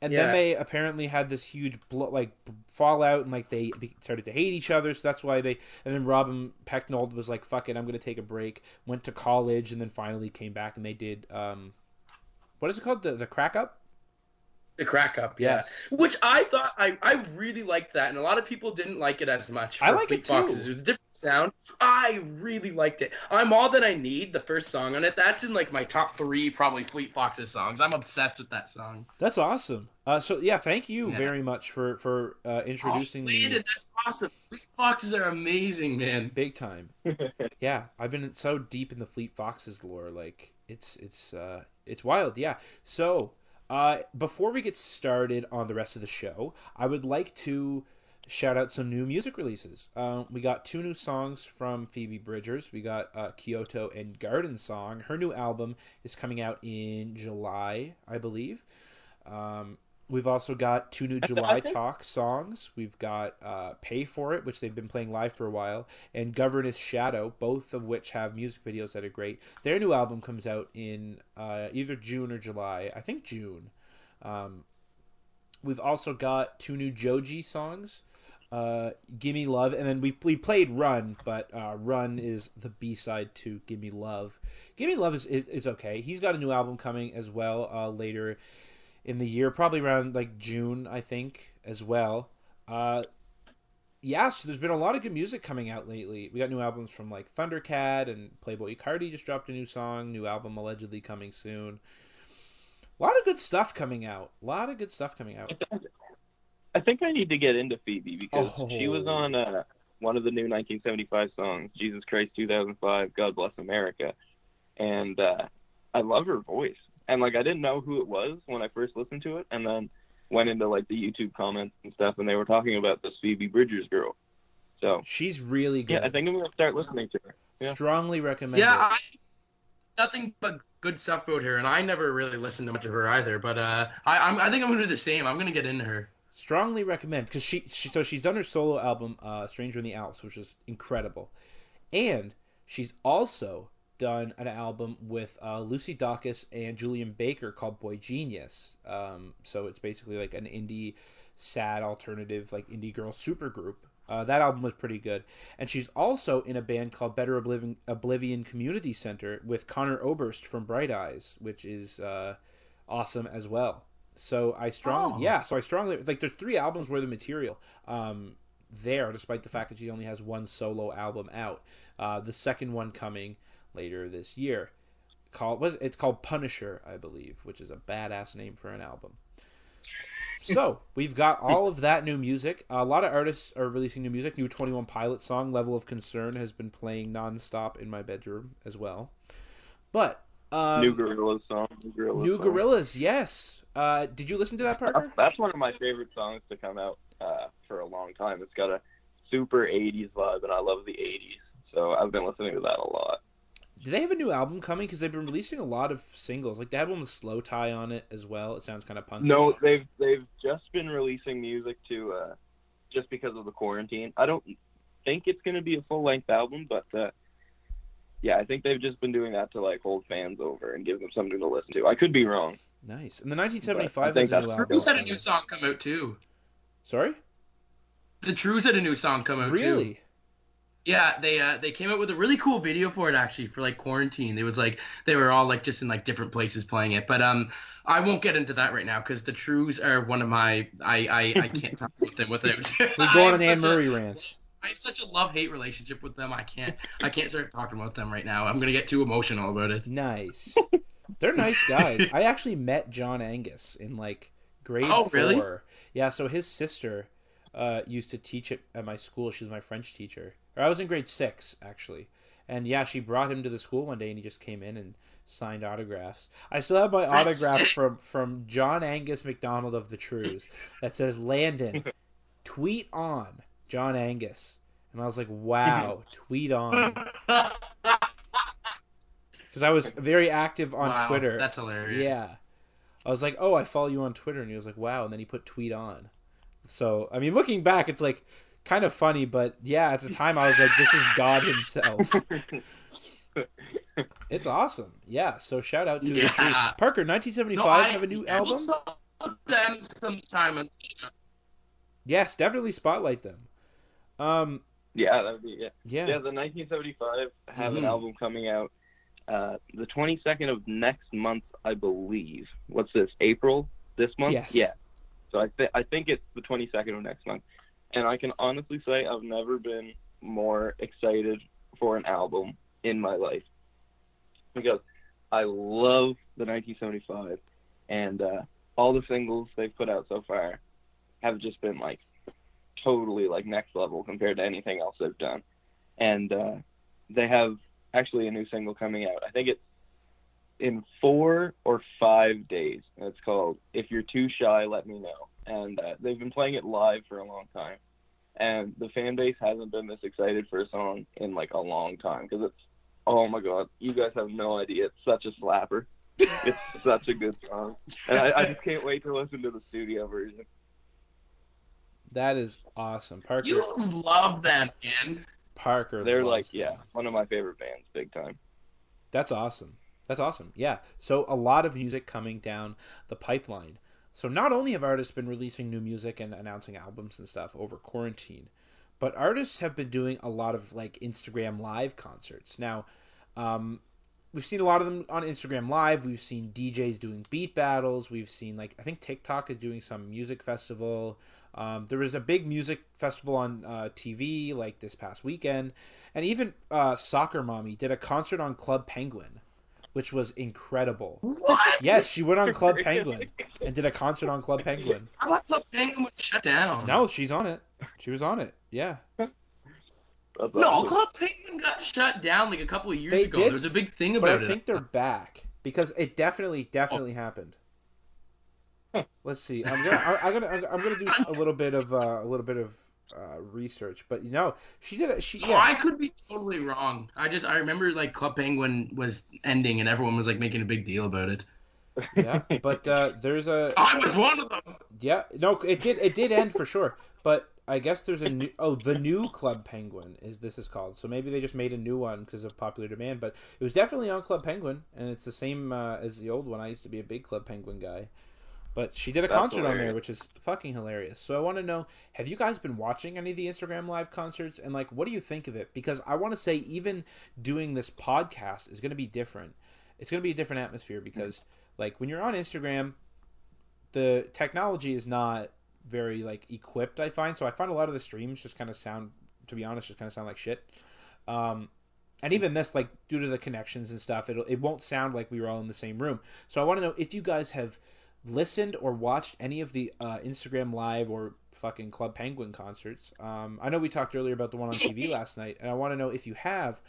And Yeah. then they apparently had this huge blo- like fallout and like they started to hate each other. So that's why they. And then Robin Pecknold was like, "Fuck it, I'm gonna take a break." Went to college and then finally came back and they did. um What is it called? The the crack up. The crack up. Yeah. Yes. Which I thought I, I really liked that, and a lot of people didn't like it as much. I like Fleet it too. Foxes. It was a different sound. I really liked it. I'm all that I need. The first song on it. That's in like my top three probably Fleet Foxes songs. I'm obsessed with that song. That's awesome. Uh, so yeah, thank you Yeah. very much for for uh, introducing oh, me. That's awesome. Fleet Foxes are amazing, man. Big time. yeah, I've been so deep in the Fleet Foxes lore, like it's it's uh it's wild. Yeah. So, uh, before we get started on the rest of the show, I would like to shout out some new music releases. Uh, we got two new songs from Phoebe Bridgers. We got uh, Kyoto and Garden Song. Her new album is coming out in July, I believe. Um, we've also got two new July think- Talk songs. We've got uh, Pay For It, which they've been playing live for a while, and Governess Shadow, both of which have music videos that are great. Their new album comes out in uh, either June or July. I think June. Um, we've also got two new Joji songs. Uh, Gimme Love, and then we we played Run, but uh, Run is the B side to Gimme Love. Gimme Love is, is is okay. He's got a new album coming as well uh, later in the year, probably around like June, I think, as well. Uh, yeah, so there's been a lot of good music coming out lately. We got new albums from like Thundercat and Playboi Carti just dropped a new song, new album allegedly coming soon. A lot of good stuff coming out. A lot of good stuff coming out. I think I need to get into Phoebe because she was Oh. on uh, one of the new 1975 songs, Jesus Christ 2005, God Bless America, and uh, I love her voice. And like I didn't know who it was when I first listened to it, and then went into like the YouTube comments and stuff, and they were talking about this Phoebe Bridgers girl. So She's really good. yeah, I think I'm gonna start listening to her. yeah. Strongly recommend Yeah, it. I nothing but good stuff about her, and I never really listened to much of her either. But uh, I I'm, I think I'm gonna do the same. I'm gonna get into her. strongly recommend because she, she so she's done her solo album uh stranger in the alps which is incredible and she's also done an album with uh, lucy dacus and julien baker called boy genius um so it's basically like an indie sad alternative like indie girl supergroup uh, that album was pretty good and she's also in a band called better oblivion, oblivion community center with conor oberst from bright eyes which is uh awesome as well so I strongly, Oh. yeah. So I strongly like. There's three albums worth of material um, there, despite the fact that she only has one solo album out. Uh, the second one coming later this year. Called was it's called Punisher, I believe, which is a badass name for an album. So we've got all of that new music. A lot of artists are releasing new music. New Twenty One Pilot song, "Level of Concern," has been playing nonstop in my bedroom as well. But um, new Gorillaz song. New Gorillaz. New song. Gorillaz, yes. Uh, did you listen to that, Parker? That's, that's one of my favorite songs to come out uh, for a long time. It's got a super 80s vibe, and I love the 80s. So I've been listening to that a lot. Do they have a new album coming? Because they've been releasing a lot of singles. Like they had one with slowthai on it as well. It sounds kind of punky. No, they've they've just been releasing music to uh, just because of the quarantine. I don't think it's going to be a full length album, but uh, yeah, I think they've just been doing that to like hold fans over and give them something to listen to. I could be wrong. Nice. And the 1975 But I think has a new that's- album. Trews had a new song come out too. Sorry. The Trews had a new song come out too. Really? Yeah, they uh, they came out with a really cool video for it actually for like quarantine. It was like they were all like just in like different places playing it. But um, I won't get into that right now because the Trews are one of my I I, I can't talk about them without. We're going on an Anne a- Murray rant. I have such a love hate relationship with them. I can't I can't start talking about them right now. I'm gonna get too emotional about it. Nice. They're nice guys. I actually met John Angus in like grade Oh, four. really? Yeah. So his sister uh, used to teach at, at my school. She was my French teacher. Or I was in grade six actually. And yeah, she brought him to the school one day, and he just came in and signed autographs. I still have my That's autograph from from John Angus MacDonald of the Trews that says Landon, tweet on John Angus. And I was like, wow, tweet on. Because I was very active on Wow, Twitter. That's hilarious. Yeah. I was like, oh, I follow you on Twitter. And he was like, wow. And then he put tweet on. So, I mean, looking back, it's like kind of funny. But yeah, at the time, I was like, this is God himself. It's awesome. Yeah. So shout out to the Yeah. Trews. Parker, 1975, No, I have a new I album? put them sometime. on the show. Yes, definitely spotlight them. Um, Yeah, that would be yeah. yeah. Yeah, the 1975 have an Mhm. album coming out uh, the 22nd of next month, I believe. What's this? April this month? Yes. Yeah. So I th- I think it's the 22nd of next month, and I can honestly say I've never been more excited for an album in my life because I love the 1975, and uh, all the singles they've put out so far have just been like totally like next level compared to anything else they've done. And uh, they have actually a new single coming out. I think it's in four or five days. And it's called "If You're Too Shy, Let Me Know." And uh, they've been playing it live for a long time. and the fan base hasn't been this excited for a song in like a long time because it's oh my god, you guys have no idea. It's such a slapper. it's such a good song, and I, I just can't wait to listen to the studio version. That is awesome, Parker. You love them, man. Parker. They're loves like, yeah, one of my favorite bands, big time. That's awesome. That's awesome. Yeah. So a lot of music coming down the pipeline. So not only have artists been releasing new music and announcing albums and stuff over quarantine, but artists have been doing a lot of like Instagram live concerts. Now, um, we've seen a lot of them on Instagram live. We've seen DJs doing beat battles. We've seen like I think TikTok is doing some music festival. Um, there was a big music festival on uh, TV like this past weekend, and even uh, Soccer Mommy did a concert on Club Penguin, which was incredible. What? Yes, she went on Club Penguin and did a concert on Club Penguin. I thought Club Penguin was shut down. No, she's on it. She was on it. Yeah. That's No, awesome. Club Penguin got shut down like a couple of years They ago. did, there was a big thing But about I it. think they're back because it definitely, definitely happened. Let's see. I'm gonna, I- I'm gonna, I'm gonna do a little bit of, uh, a little bit of uh, research. But you know, she did it. She, Oh, yeah. I could be totally wrong. I just I remember like Club Penguin was ending and everyone was like making a big deal about it. yeah. But uh, there's a, I was one of them. yeah. No, it did, it did end for sure. But I guess there's a new, oh, the new Club Penguin is this is called. So maybe they just made a new one because of popular demand. But it was definitely on Club Penguin, and it's the same uh, as the old one. I used to be a big Club Penguin guy. But she did a That's concert on there, which is fucking hilarious. So I want to know: Have you guys been watching any of the Instagram live concerts, and like, what do you think of it? Because I want to say, even doing this podcast is going to be different. It's going to be a different atmosphere because, like, when you're on Instagram, the technology is not very like equipped. I find so. I find a lot of the streams just kind of sound, to be honest, just kind of sound like shit. Um, and even this, like, due to the connections and stuff, it it won't sound like we were all in the same room. So I want to know if you guys have listened or watched any of the uh, Instagram Live or fucking Club Penguin concerts. Um, I know we talked earlier about the one on TV last night, and I want to know if you have.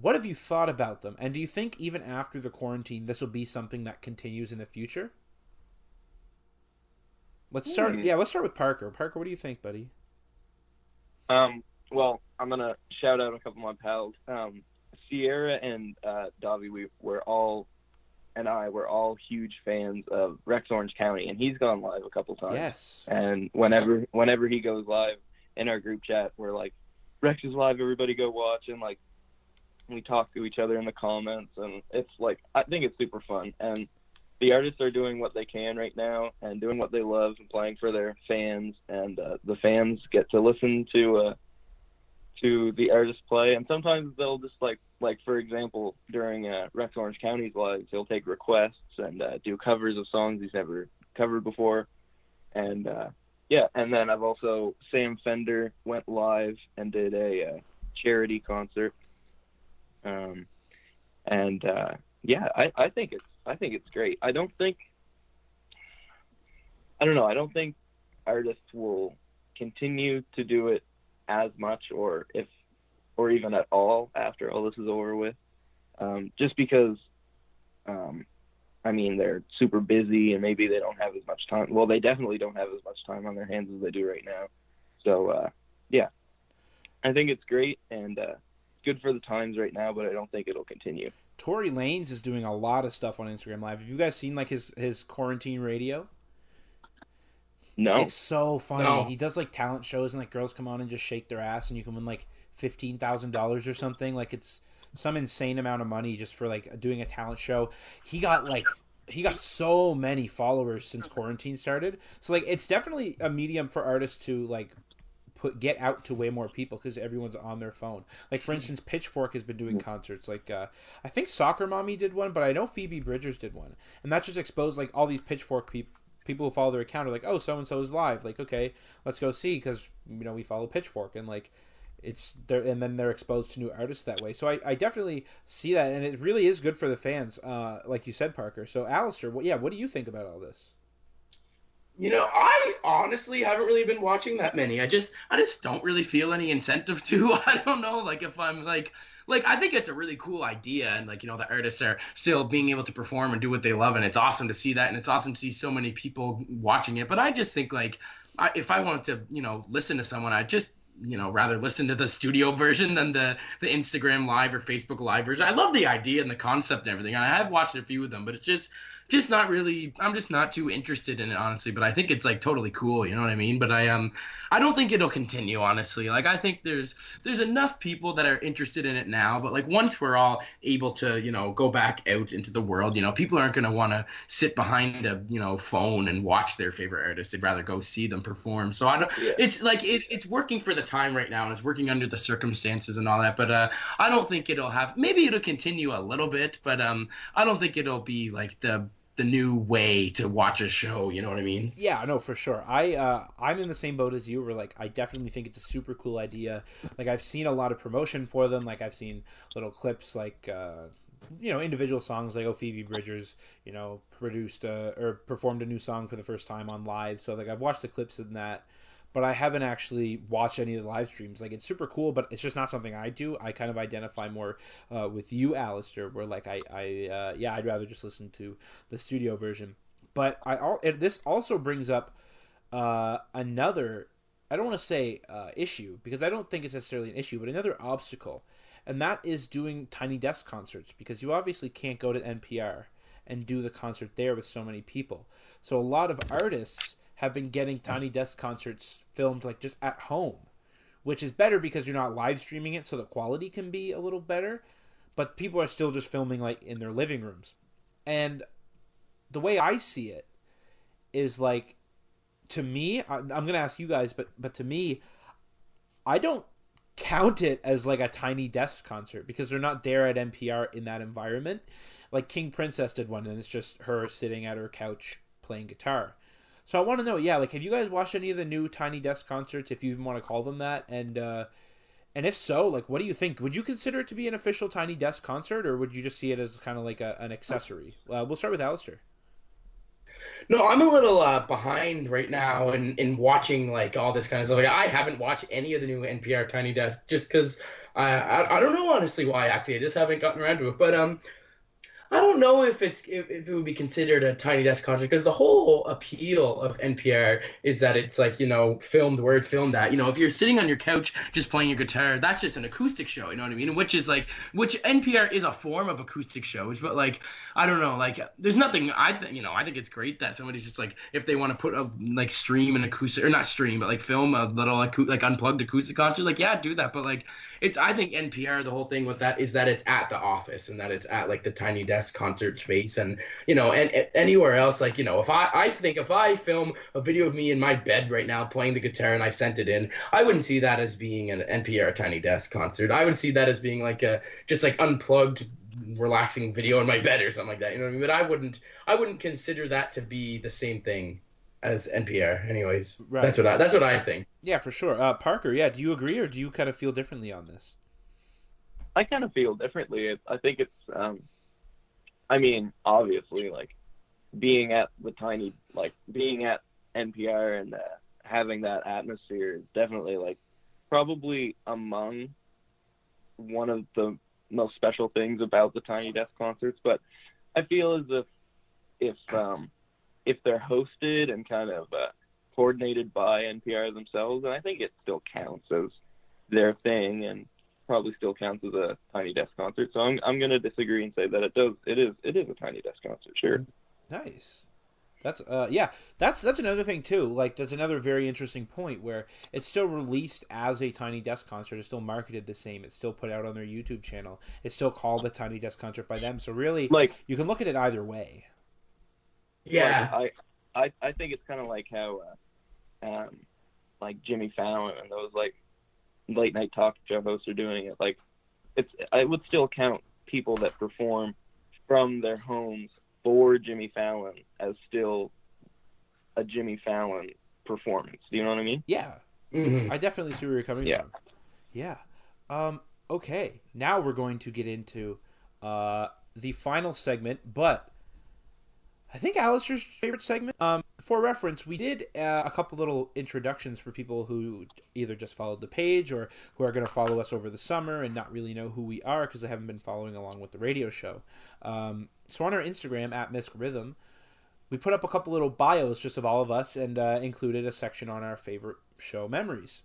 What have you thought about them? And do you think even after the quarantine, this will be something that continues in the future? Let's start. Hmm. Yeah, let's start with Parker. Parker, what do you think, buddy? Um, well, I'm gonna shout out a couple of my pals. Um, Sierra and uh, Davi, we were all, and I were all huge fans of Rex Orange County, and he's gone live a couple times. Yes. And whenever whenever he goes live in our group chat, we're like, Rex is live, everybody go watch, and like we talk to each other in the comments, and it's like I think it's super fun. And the artists are doing what they can right now and doing what they love and playing for their fans, and uh, the fans get to listen to uh, to the artist play. And sometimes they'll just like like for example during uh, Rex Orange County's lives, he'll take requests and uh, do covers of songs he's never covered before, and uh, yeah. And then I've also Sam Fender went live and did a uh, charity concert. Um, and uh, yeah, I, I think it's I think it's great. I don't think I don't know. I don't think artists will continue to do it as much, or if or even at all after all this is over with, um, just because. Um, I mean, they're super busy and maybe they don't have as much time. Well, they definitely don't have as much time on their hands as they do right now. So, uh, yeah, I think it's great and uh, good for the times right now, but I don't think it'll continue. Tory Lanez is doing a lot of stuff on Instagram Live. Have you guys seen like his his quarantine radio? No, It's so funny. No. He does like talent shows and like girls come on and just shake their ass and you can win like fifteen thousand dollars or something. Like it's some insane amount of money just for like doing a talent show. He got like he got so many followers since quarantine started. So like it's definitely a medium for artists to like put get out to way more people because everyone's on their phone. Like for instance, Pitchfork has been doing concerts. Like uh, I think Soccer Mommy did one, but I know Phoebe Bridgers did one, and that just exposed like all these Pitchfork people. People who follow their account are like, oh, so and so is live. Like, okay, let's go see because you know we follow Pitchfork and like it's there, and then they're exposed to new artists that way. So I, I definitely see that, and it really is good for the fans, uh, like you said, Parker. So Alasdair, what, yeah, what do you think about all this? You know, I honestly haven't really been watching that many. I just I just don't really feel any incentive to. I don't know, like if I'm like like I think it's a really cool idea and like you know the artists are still being able to perform and do what they love and it's awesome to see that and it's awesome to see so many people watching it. But I just think like I, if I wanted to, you know, listen to someone, I just you know rather listen to the studio version than the the Instagram live or Facebook live version. I love the idea and the concept and everything. I have watched a few of them, but it's just just not really I'm just not too interested in it honestly, but I think it's like totally cool, you know what I mean? But I um I don't think it'll continue honestly. Like I think there's there's enough people that are interested in it now, but like once we're all able to, you know, go back out into the world, you know, people aren't going to want to sit behind a, you know, phone and watch their favorite artist. They'd rather go see them perform. So I don't Yeah. it's like it, it's working for the time right now and it's working under the circumstances and all that, but uh I don't think it'll have maybe it'll continue a little bit, but um I don't think it'll be like the the new way to watch a show. You know what I mean? Yeah, no, for sure. I uh, I'm in the same boat as you. Where like I definitely think it's a super cool idea. Like I've seen a lot of promotion for them. Like I've seen little clips, like uh, you know, individual songs. Like oh, Phoebe Bridgers, you know, produced uh, or performed a new song for the first time on live. So like I've watched the clips in that, but I haven't actually watched any of the live streams. Like it's super cool, but it's just not something I do. I kind of identify more uh, with you, Alasdair, where like I I uh, yeah, I'd rather just listen to the studio version. But I al- it, this also brings up uh, another I don't want to say uh, issue because I don't think it's necessarily an issue, but another obstacle, and that is doing tiny desk concerts because you obviously can't go to NPR and do the concert there with so many people. So a lot of artists have been getting tiny desk concerts filmed like just at home, which is better because you're not live streaming it, so the quality can be a little better. But people are still just filming like in their living rooms, and the way I see it is like to me i'm going to ask you guys but but to me i don't count it as like a tiny desk concert because they're not there at npr in that environment. Like king princess did one and it's just her sitting at her couch playing guitar so i want to know yeah like have you guys watched any of the new tiny desk concerts if you even want to call them that and uh and if so like what do you think would you consider it to be an official tiny desk concert or would you just see it as kind of like a, an accessory uh, we'll start with Alasdair. No, I'm a little uh, behind right now in, in watching like all this kind of stuff. Like I haven't watched any of the new NPR Tiny Desk just because I, I I don't know honestly why actually I just haven't gotten around to it. But um, I don't know if it's if, if it would be considered a Tiny Desk concert because the whole appeal of NPR is that it's like you know filmed where it's filmed at. You know, if you're sitting on your couch just playing your guitar, that's just an acoustic show. You know what I mean? Which is like which NPR is a form of acoustic shows, but like I don't know, like there's nothing. I th- you know I think it's great that somebody's just like if they want to put a like stream an acoustic or not stream, but like film a little acou- like unplugged acoustic concert, like yeah, do that. But like it's I think NPR the whole thing with that is that it's at the office and that it's at like the tiny desk concert space and you know and, and anywhere else like you know if I I think if I film a video of me in my bed right now playing the guitar and I sent it in, I wouldn't see that as being an NPR tiny desk concert. I would see that as being like a just like unplugged relaxing video in my bed or something like that. You know what I mean? But I wouldn't I wouldn't consider that to be the same thing as NPR. Anyways, Right. that's what I that's what I think. Yeah, for sure. Uh, Parker, yeah, do you agree or do you kind of feel differently on this? I kind of feel differently. I think it's, um, I mean, obviously, like being at the tiny, like being at NPR and uh, having that atmosphere is definitely like probably among one of the most special things about the Tiny Desk concerts. But I feel as if if um, if they're hosted and kind of uh, coordinated by NPR themselves, and I think it still counts as their thing and probably still counts as a tiny desk concert. So I'm I'm gonna disagree and say that it does it is it is a tiny desk concert, sure. Nice. That's uh yeah, that's that's another thing too. Like that's another very interesting point where it's still released as a Tiny Desk concert. It's still marketed the same. It's still put out on their YouTube channel. It's still called a Tiny Desk concert by them. So really, Like you can look at it either way. Yeah. like, I I I think it's kind of like how uh, um like Jimmy Fallon and those like late night talk show hosts are doing it. Like it's I would still count people that perform from their homes for Jimmy Fallon as still a Jimmy Fallon performance. Do you know what I mean? Yeah, Mhm. I definitely see where you're coming Yeah. from. Yeah. Um, okay. Now we're going to get into uh, the final segment, but I think Alasdair's favorite segment. Um, for reference, we did uh, a couple little introductions for people who either just followed the page or who are going to follow us over the summer and not really know who we are because they haven't been following along with the radio show. Um, so on our Instagram at Misc Rhythm, we put up a couple little bios just of all of us and uh, included a section on our favorite show memories.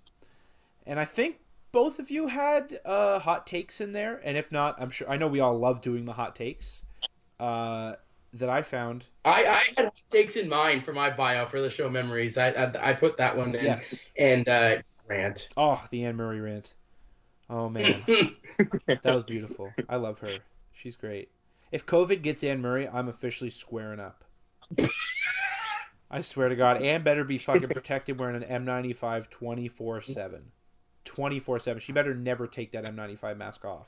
and I think both of you had uh, hot takes in there, and if not, I'm sure I know we all love doing the hot takes uh, that I found. I, I had takes in mind for my bio for the show memories. I I, I put that one in. Yes. And uh, rant. Oh, the Anne Murray rant. Oh man, that was beautiful. I love her. She's great. If COVID gets Anne Murray, I'm officially squaring up. I swear to God, Anne better be fucking protected wearing an N95 24 7. 24 7. She better never take that N95 mask off.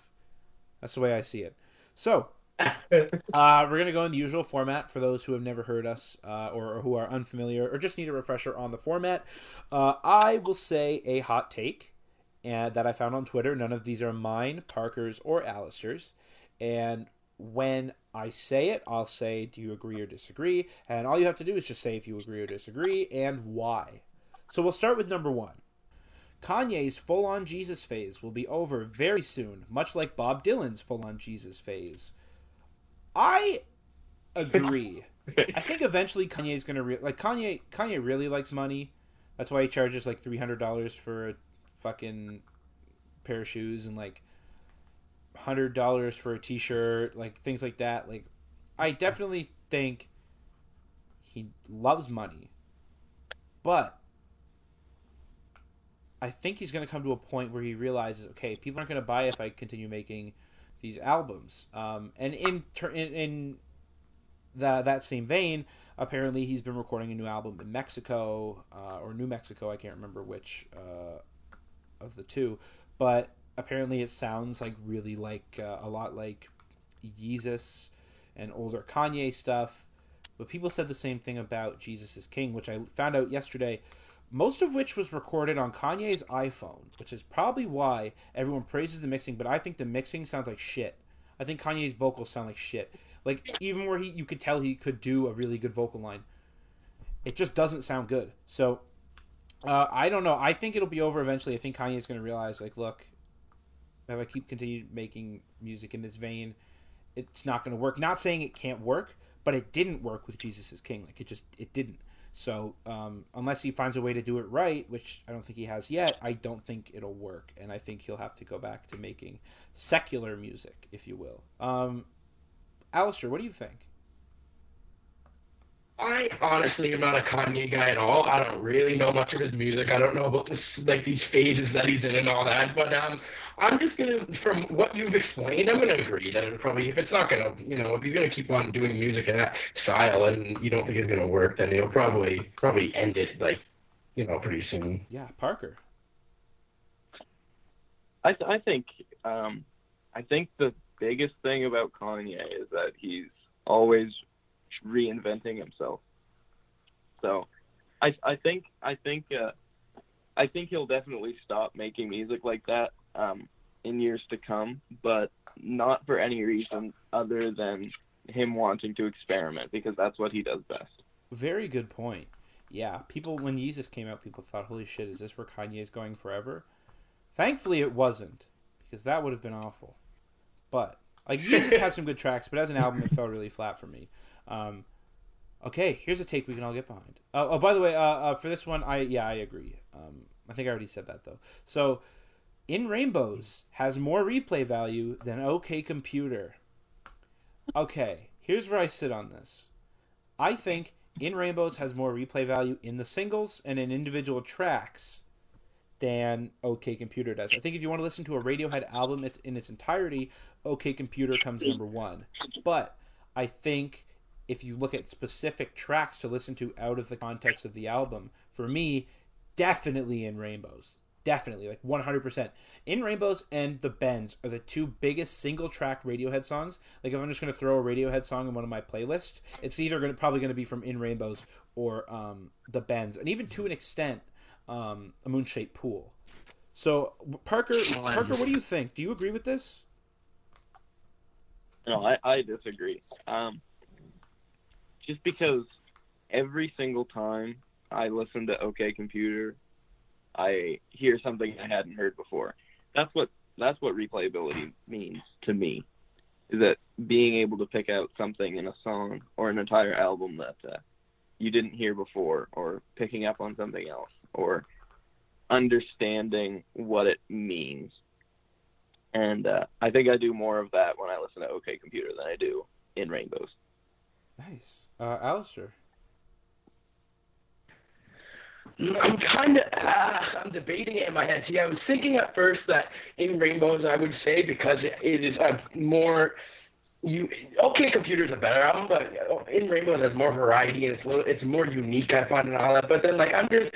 That's the way I see it. So, uh, we're going to go in the usual format for those who have never heard us uh, or, or who are unfamiliar or just need a refresher on the format. Uh, I will say a hot take and, that I found on Twitter. None of these are mine, Parker's, or Alasdair's. And when I say it, I'll say, do you agree or disagree? And all you have to do is just say if you agree or disagree and why. So we'll start with number one. Kanye's full on Jesus phase will be over very soon, much like Bob Dylan's full on Jesus phase. I agree. I think eventually Kanye's gonna re- like Kanye. Kanye really likes money. That's why he charges like three hundred dollars for a fucking pair of shoes and like hundred dollars for a T-shirt, like things like that. Like, I definitely think he loves money, but I think he's to come to a point where he realizes, okay, people aren't to buy if I continue making these albums. Um, and in in, in that same vein, apparently he's been recording a new album in Mexico uh, or New Mexico. I can't remember which uh, of the two, but apparently it sounds like really like uh, a lot like Yeezus and older Kanye stuff. But people said the same thing about Jesus is King, which I found out yesterday. Most of which was recorded on Kanye's iPhone, which is probably why everyone praises the mixing. But I think the mixing sounds like shit. I think Kanye's vocals sound like shit. Like even where he, you could tell he could do a really good vocal line, it just doesn't sound good. So uh, I don't know. I think it'll be over eventually. I think Kanye's going to realize, like, look, if I keep continue making music in this vein, it's not going to work. Not saying it can't work, but it didn't work with Jesus is King. Like it just it didn't. So um, unless he finds a way to do it right, which I don't think he has yet, I don't think it'll work, and I think he'll have to go back to making secular music, if you will. Um, Alasdair, what do you think? I honestly am not a Kanye guy at all. I don't really know much of his music. I don't know about this like these phases that he's in and all that. But um, I'm just gonna, from what you've explained, I'm gonna agree that it probably, if it's not gonna, you know, if he's gonna keep on doing music in that style and you don't think it's gonna work, then he'll probably probably end it like, you know, pretty soon. Yeah, Parker. I th- I think um, I think the biggest thing about Kanye is that he's always reinventing himself. So, I I think I think uh, I think he'll definitely stop making music like that um, in years to come, but not for any reason other than him wanting to experiment because that's what he does best. Very good point. Yeah, people when Yeezus came out, people thought, "Holy shit, is this where Kanye is going forever?" Thankfully, it wasn't because that would have been awful. But like Yeezus had some good tracks, but as an album, it fell really flat for me. Um, okay, here's a take we can all get behind. Uh, oh, by the way, uh, uh, for this one, I yeah, I agree. Um, I think I already said that though. So, In Rainbows has more replay value than OK Computer. Okay, here's where I sit on this. I think In Rainbows has more replay value in the singles and in individual tracks than OK Computer does. I think if you want to listen to a Radiohead album it's in its entirety, OK Computer comes number one. But I think if you look at specific tracks to listen to out of the context of the album, for me, definitely in Rainbows. Definitely, like 100%. In Rainbows and The Bends are the two biggest single track Radiohead songs. Like, if I'm just going to throw a Radiohead song in one of my playlists, it's either gonna, probably going to be from In Rainbows or um, The Bends. And even to an extent, um, A Moon Shaped Pool. So, Parker, Parker, what do you think? Do you agree with this? No, I, I disagree. Um, just because every single time I listen to OK Computer, I hear something I hadn't heard before. That's what that's what replayability means to me. Is that being able to pick out something in a song or an entire album that uh, you didn't hear before, or picking up on something else, or understanding what it means. And uh, I think I do more of that when I listen to OK Computer than I do in Rainbows. Nice. Uh, Alasdair. I'm kind of uh, I'm debating it in my head. See, I was thinking at first that in Rainbows I would say because it, it is a more you okay computer's a better album but in rainbows has more variety and it's a little it's more unique i find and all that but then like i'm just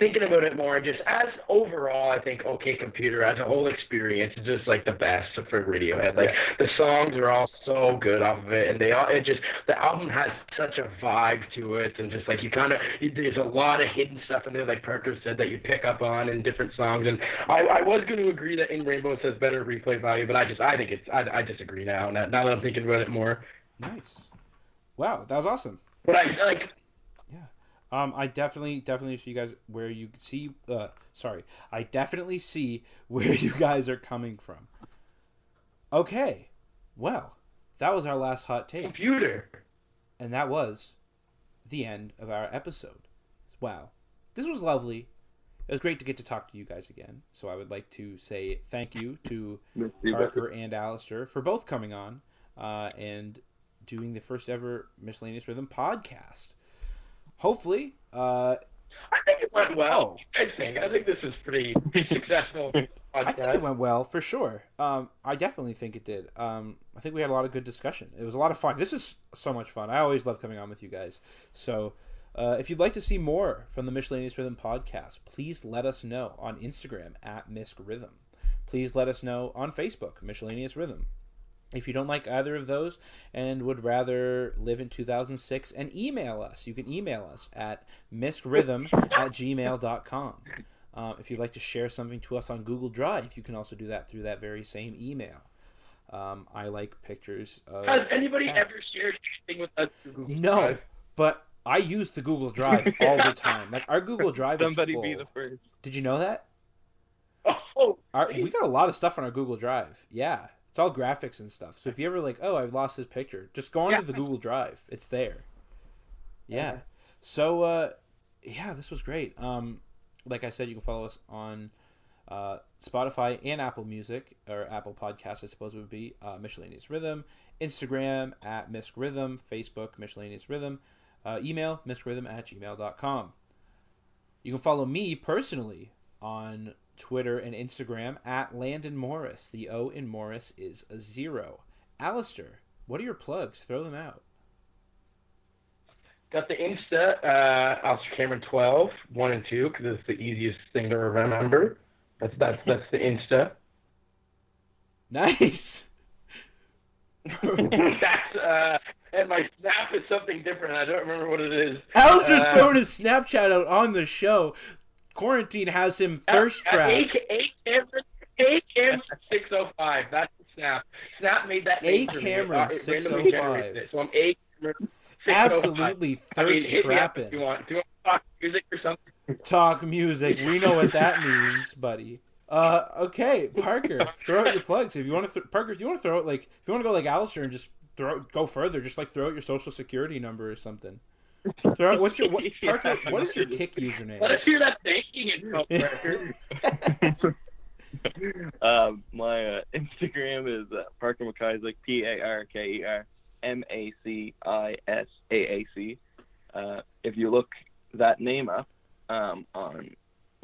thinking about it more just as overall i think okay computer as a whole experience is just like the best for radiohead like the songs are all so good off of it and they all it just the album has such a vibe to it and just like you kind of there's a lot of hidden stuff in there like parker said that you pick up on in different songs and i i was going to agree that in rainbows has better replay value but i just i think it's i, I disagree now now that i'm thinking thinking about it more. Nice. Wow, that was awesome. But I like. Yeah. Um, I definitely, definitely see you guys where you see. Uh, sorry, I definitely see where you guys are coming from. Okay, well, that was our last hot take. Computer. And that was the end of our episode. Wow, this was lovely. It was great to get to talk to you guys again. So I would like to say thank you to Parker and Alasdair for both coming on uh, and doing the first ever Miscellaneous Rhythm podcast. Hopefully, uh, I think it went well. Oh. I think I think this is pretty successful. I think it went well for sure. Um, I definitely think it did. Um, I think we had a lot of good discussion. It was a lot of fun. This is so much fun. I always love coming on with you guys. So, uh, if you'd like to see more from the Miscellaneous Rhythm podcast, please let us know on Instagram at Misc Rhythm. Please let us know on Facebook, Miscellaneous Rhythm. If you don't like either of those and would rather live in 2006, and email us. You can email us at miscrhythm at gmail.com. Um, if you'd like to share something to us on Google Drive, you can also do that through that very same email. Um, I like pictures of. Has anybody cats. ever shared anything with us Google No, Drive? but I use the Google Drive all the time. Like our Google Drive Somebody is full. be the first. Did you know that? Oh, our, we got a lot of stuff on our Google Drive. Yeah. It's all graphics and stuff. So if you ever like, oh, I've lost this picture, just go onto yeah. the Google Drive. It's there. Yeah. So uh, yeah, this was great. Um, like I said, you can follow us on uh, Spotify and Apple Music or Apple Podcasts, I suppose it would be uh, Miscellaneous Rhythm, Instagram at Misc Rhythm, Facebook Miscellaneous Rhythm, uh, email miscrhythm at gmail.com. You can follow me personally on Twitter and Instagram at Landon Morris. The O in Morris is a zero. Alasdair, what are your plugs? Throw them out. Got the Insta, uh, Alasdair Cameron 12, 1 and 2, because it's the easiest thing to remember. That's that's that's the Insta. Nice. that's uh, and my snap is something different. I don't remember what it is. Alasdair's uh, throwing his Snapchat out on the show. Quarantine has him thirst trapped. A, camera, a camera six oh five. That's the snap. Snap made that. A camera uh, six oh five. So I'm camera. Absolutely thirst I mean, trapping. If you want, do you want to talk music or something? Talk music. We know what that means, buddy. Uh, okay, Parker, throw out your plugs if you want to. Th- Parker, if you want to throw it like if you want to go like Alasdair and just throw go further, just like throw out your social security number or something. So what's your what, Parker? What is your Kik username? Let us hear that thanking info, Parker. uh, my uh, Instagram is uh, Parker MacIsaac, P A R K E R M A C I S A A C. Uh, if you look that name up um, on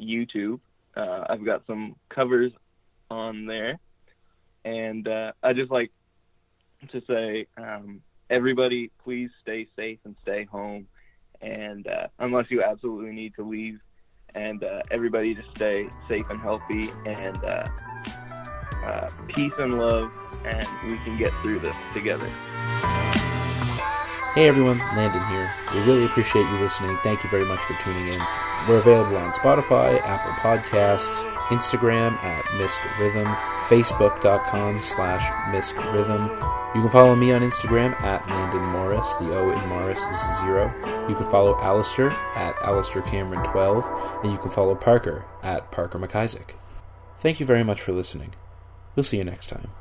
YouTube, uh, I've got some covers on there, and uh, I just like to say um, everybody, please stay safe and stay home. And uh, unless you absolutely need to leave, and uh, everybody just stay safe and healthy, and uh, uh peace and love, and we can get through this together. Hey everyone, Landon here. We really appreciate you listening. Thank you very much for tuning in. We're available on Spotify, Apple Podcasts, Instagram at Misc Rhythm, Facebook.com slash Misc Rhythm. You can follow me on Instagram at Landon Morris. The O in Morris is zero. You can follow Alasdair at Alasdair Cameron 12, and you can follow Parker at Parker MacIsaac. Thank you very much for listening. We'll see you next time.